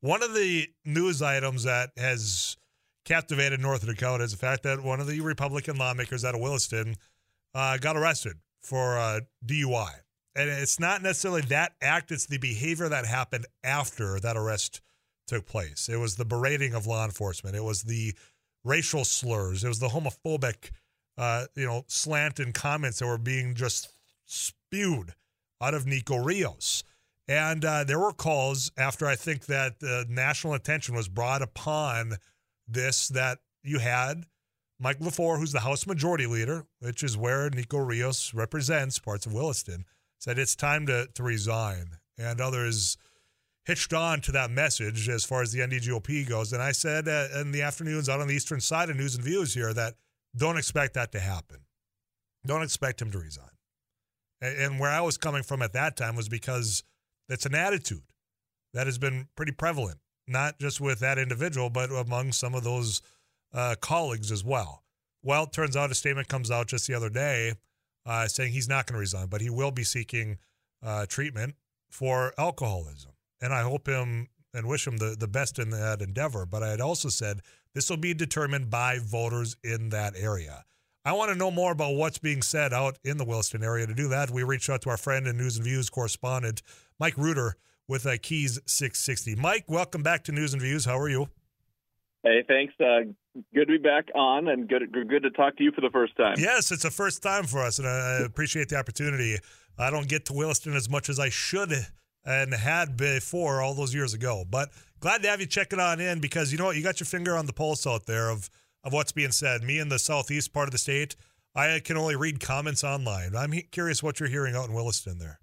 one of the news items that has captivated North Dakota is the fact that one of the Republican lawmakers out of Williston uh, got arrested for uh, DUI. And it's not necessarily that act, it's the behavior that happened after that arrest took place. It was the berating of law enforcement, it was the racial slurs, it was the homophobic, uh, you know, slanted comments that were being just spewed out of Nico Rios. And uh, there were calls after I think that the national attention was brought upon this that you had Mike Lefor, who's the House Majority Leader, which is where Nico Rios represents parts of Williston, said it's time to, to resign. And others hitched on to that message as far as the NDGOP goes. And I said uh, in the afternoons out on the eastern side of News and Views here that don't expect that to happen. Don't expect him to resign. And where I was coming from at that time was because it's an attitude that has been pretty prevalent, not just with that individual, but among some of those uh, colleagues as well. Well, it turns out a statement comes out just the other day uh, saying he's not going to resign, but he will be seeking uh, treatment for alcoholism. And I hope him and wish him the, the best in that endeavor. But I had also said this will be determined by voters in that area. I want to know more about what's being said out in the Williston area. To do that, we reached out to our friend and News and Views correspondent, Mike Reuter, with uh, KEYZ 660. Mike, welcome back to News and Views. How are you? Hey, thanks. Uh, good to be back on, and good good to talk to you for the first time. Yes, it's a first time for us, and I appreciate the opportunity. I don't get to Williston as much as I should and had before all those years ago, but glad to have you checking on in because you know what, you got your finger on the pulse out there of of what's being said. Me in the southeast part of the state, I can only read comments online. I'm curious what you're hearing out in Williston there.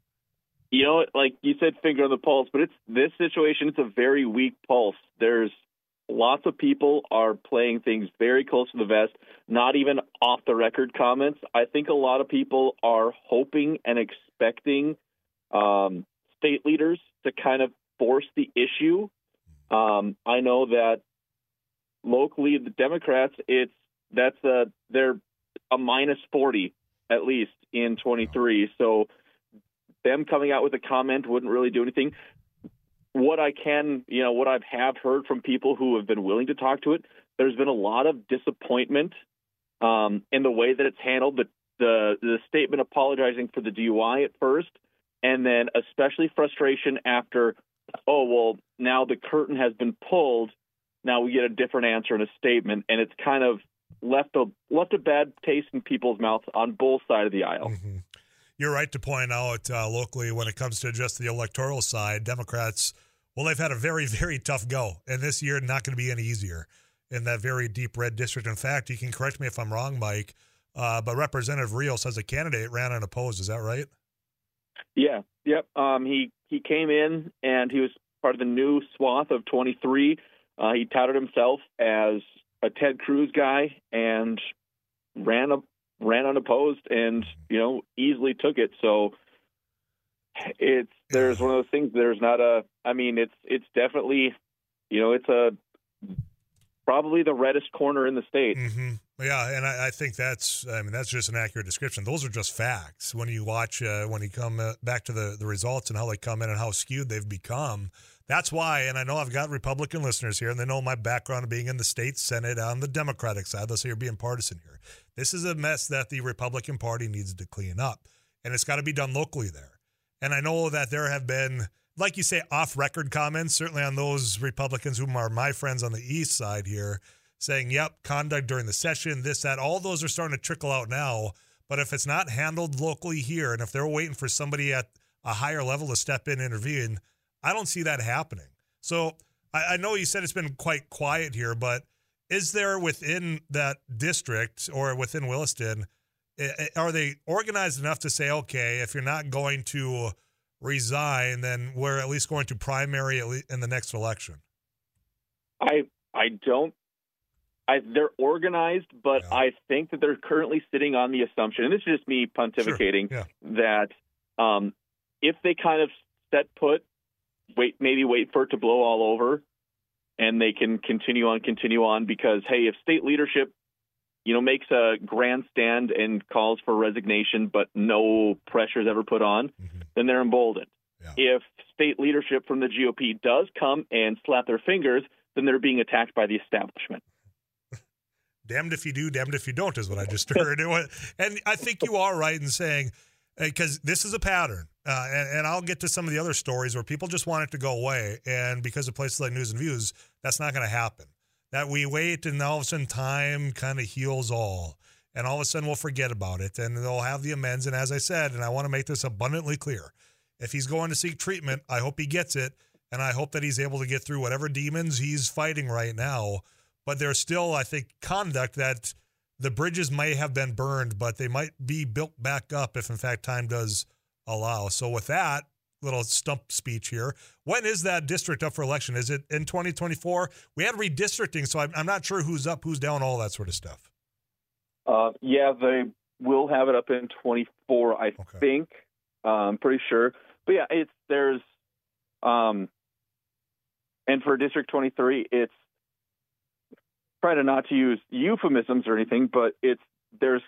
You know, like you said, finger on the pulse, but it's this situation. It's a very weak pulse. There's lots of people are playing things very close to the vest, not even off the record comments. I think a lot of people are hoping and expecting um, state leaders to kind of force the issue. Um, I know that locally, the Democrats, it's that's a they're a minus forty at least in twenty three. So them coming out with a comment wouldn't really do anything what I can, you know, what I have heard from people who have been willing to talk to it, there's been a lot of disappointment um, in the way that it's handled. The, the the statement apologizing for the DUI at first, and then especially frustration after, oh well, now the curtain has been pulled. Now we get a different answer in a statement, and it's kind of left a left a bad taste in people's mouths on both sides of the aisle. Mm-hmm. You're right to point out uh, locally when it comes to just the electoral side, Democrats well, they've had a very, very tough go, and this year not going to be any easier in that very deep red district. In fact, you can correct me if I'm wrong, Mike, uh, but Representative Rios as a candidate ran unopposed. Is that right? Yeah. Yep. Um, he he came in and he was part of the new swath of 23. Uh, he touted himself as a Ted Cruz guy and ran a, ran unopposed and you know easily took it. So it's there's one of those things. There's not a. I mean, it's it's definitely, you know, it's a probably the reddest corner in the state. Mm-hmm. Yeah, and I, I, think that's I mean that's just an accurate description. Those are just facts. When you watch uh, when you come uh, back to the the results and how they come in and how skewed they've become. That's why, and I know I've got Republican listeners here, and they know my background of being in the state Senate on the Democratic side. Let's say you're being partisan here. This is a mess that the Republican Party needs to clean up, and it's got to be done locally there. And I know that there have been, like you say, off record comments, certainly on those Republicans whom are my friends on the East side here, saying, yep, conduct during the session, this, that, all those are starting to trickle out now. But if it's not handled locally here, and if they're waiting for somebody at a higher level to step in and intervene, I don't see that happening. So I, I know you said it's been quite quiet here, but is there within that district or within Williston are they organized enough to say, okay, if you're not going to resign, then we're at least going to primary in the next election? I I don't. I, they're organized, but yeah. I think that they're currently sitting on the assumption, and this is just me pontificating, sure. yeah. that um, if they kind of set put, wait, maybe wait for it to blow all over, and they can continue on, continue on, because hey, if state leadership you know, makes a grandstand and calls for resignation, but no pressure is ever put on, mm-hmm. then they're emboldened. yeah. if state leadership from the GOP does come and slap their fingers, then they're being attacked by the establishment. damned if you do, damned if you don't, is what I just heard. and I think you are right in saying, because this is a pattern. Uh, and, and, I'll get to some of the other stories where people just want it to go away. And because of places like News and Views, that's not going to happen. That we wait and all of a sudden time kind of heals all. And all of a sudden we'll forget about it and they'll have the amends. And as I said, and I want to make this abundantly clear if he's going to seek treatment, I hope he gets it. And I hope that he's able to get through whatever demons he's fighting right now. But there's still, I think, conduct that the bridges may have been burned, but they might be built back up if, in fact, time does allow. So, with that little stump speech here, when is that district up for election? Is it in 2024? We had redistricting, so I'm, not sure who's up, who's down, all that sort of stuff. Uh, yeah, they will have it up in 24, I okay. think. Uh, I'm pretty sure. But yeah, it's there's, um, and for District 23, it's trying to not to use euphemisms or anything, but it's there's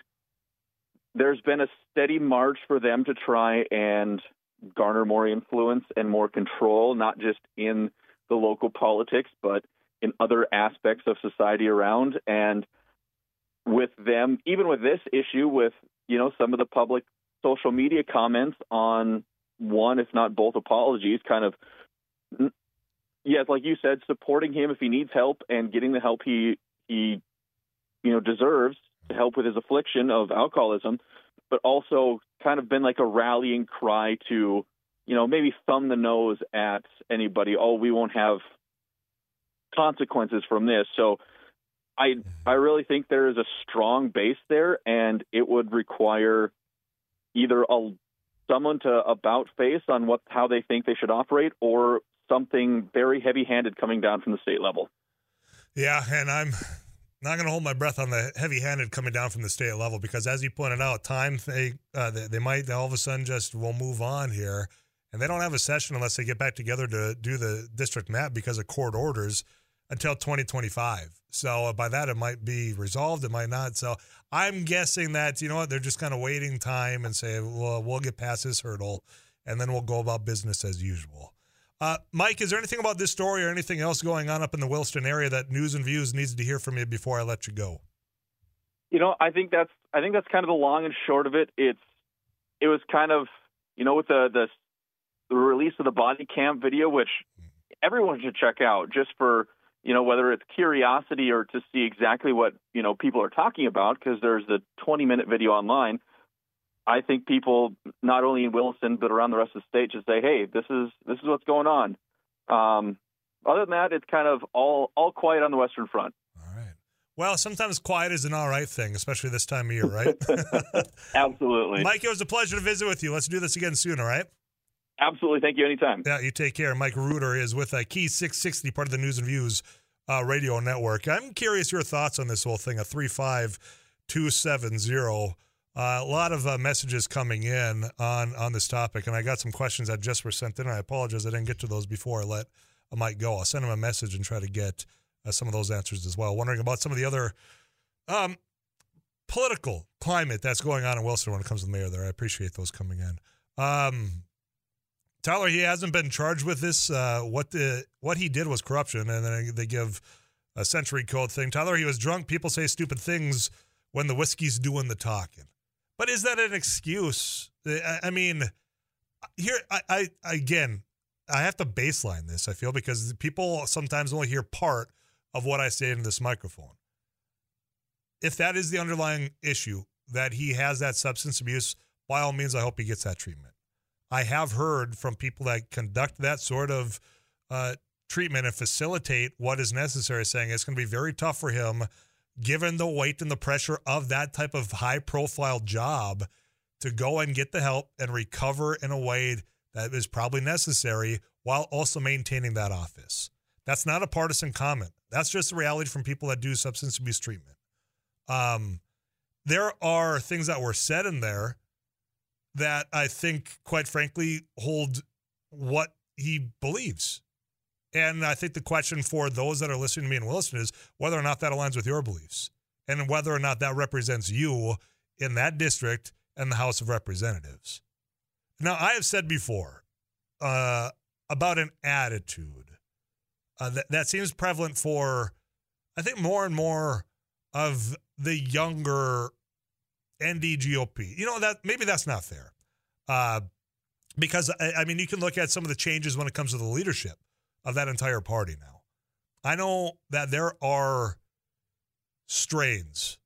there's been a steady march for them to try and garner more influence and more control, not just in the local politics, but in other aspects of society around. And with them, even with this issue, with you know some of the public social media comments on one, if not both apologies, kind of yes, like you said, supporting him if he needs help and getting the help he he you know deserves to help with his affliction of alcoholism, but also kind of been like a rallying cry to you know maybe thumb the nose at anybody. Oh, we won't have consequences from this. So I I really think there is a strong base there, and it would require either a someone to about face on what how they think they should operate, or something very heavy-handed coming down from the state level. Yeah, and I'm not going to hold my breath on the heavy-handed coming down from the state level because, as you pointed out, time they uh, they, they might all of a sudden just will move on here, and they don't have a session unless they get back together to do the district map because of court orders until 2025. So uh, by that it might be resolved, it might not. So I'm guessing that you know what they're just kind of waiting time and say, well, we'll get past this hurdle, and then we'll go about business as usual. Uh, Mike, is there anything about this story or anything else going on up in the Williston area that News and Views needs to hear from you before I let you go? You know, I think that's I think that's kind of the long and short of it. It's it was kind of you know with the the, the release of the body cam video, which everyone should check out just for you know whether it's curiosity or to see exactly what you know people are talking about because there's the 20 minute video online I think people not only in Williston but around the rest of the state just say, "Hey, this is this is what's going on." Um, other than that, it's kind of all all quiet on the Western Front. All right. Well, sometimes quiet is an all right thing, especially this time of year, right? Absolutely. Mike, it was a pleasure to visit with you. Let's do this again soon, all right? Absolutely. Thank you. Anytime. Yeah, you take care. Mike Reuter is with uh, Key 660, part of the News and Views uh, radio network. I'm curious your thoughts on this whole thing, a 35270. Uh, a lot of uh, messages coming in on on this topic, and I got some questions that just were sent in. I apologize I didn't get to those before I let Mike go. I'll send him a message and try to get uh, some of those answers as well. Wondering about some of the other um, political climate that's going on in Wilson when it comes to the mayor there. I appreciate those coming in. Um, Tyler, he hasn't been charged with this. Uh, what the what he did was corruption, and then they give a century code thing. Tyler, he was drunk. People say stupid things when the whiskey's doing the talking. But is that an excuse? I mean, here, I, I again, I have to baseline this. I feel because people sometimes only hear part of what I say in this microphone. If that is the underlying issue that he has that substance abuse, by all means, I hope he gets that treatment. I have heard from people that conduct that sort of uh, treatment and facilitate what is necessary, saying it's going to be very tough for him given the weight and the pressure of that type of high profile job to go and get the help and recover in a way that is probably necessary while also maintaining that office. That's not a partisan comment. That's just the reality from people that do substance abuse treatment. Um, there are things that were said in there that I think, quite frankly, hold what he believes. And I think the question for those that are listening to me in Williston is whether or not that aligns with your beliefs and whether or not that represents you in that district and the House of Representatives. Now, I have said before, uh, about an attitude uh, that that seems prevalent for, I think, more and more of the younger NDGOP. You know that maybe that's not fair, uh, because I, I mean you can look at some of the changes when it comes to the leadership of that entire party now. I know that there are strains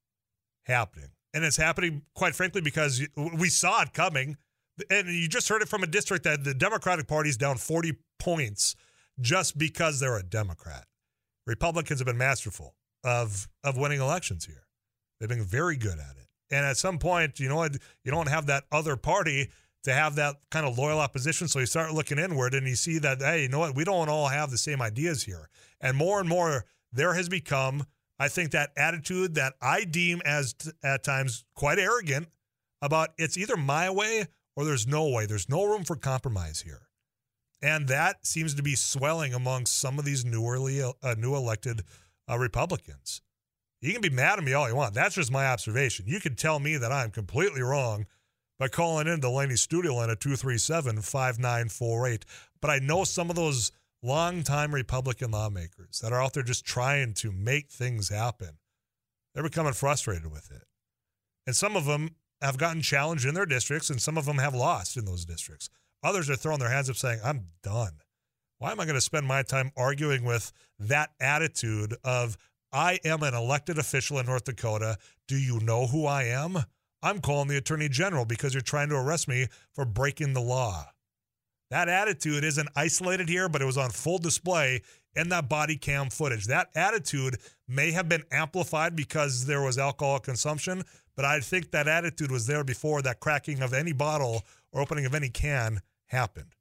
happening. And it's happening, quite frankly, because we saw it coming. And you just heard it from a district that the Democratic Party is down 40 points just because they're a Democrat. Republicans have been masterful of of winning elections here. They've been very good at it. And at some point, you know what, you don't have that other party to have that kind of loyal opposition. So you start looking inward and you see that, hey, you know what, we don't all have the same ideas here. And more and more, there has become, I think, that attitude that I deem as t- at times quite arrogant about it's either my way or there's no way. There's no room for compromise here. And that seems to be swelling among some of these newly uh, new elected uh, Republicans. You can be mad at me all you want. That's just my observation. You can tell me that I'm completely wrong by calling in the Laney studio line at 237 5948. But I know some of those longtime Republican lawmakers that are out there just trying to make things happen. They're becoming frustrated with it. And some of them have gotten challenged in their districts, and some of them have lost in those districts. Others are throwing their hands up saying, I'm done. Why am I going to spend my time arguing with that attitude of, I am an elected official in North Dakota. Do you know who I am? I'm calling the attorney general because you're trying to arrest me for breaking the law. That attitude isn't isolated here, but it was on full display in that body cam footage. That attitude may have been amplified because there was alcohol consumption, but I think that attitude was there before that cracking of any bottle or opening of any can happened.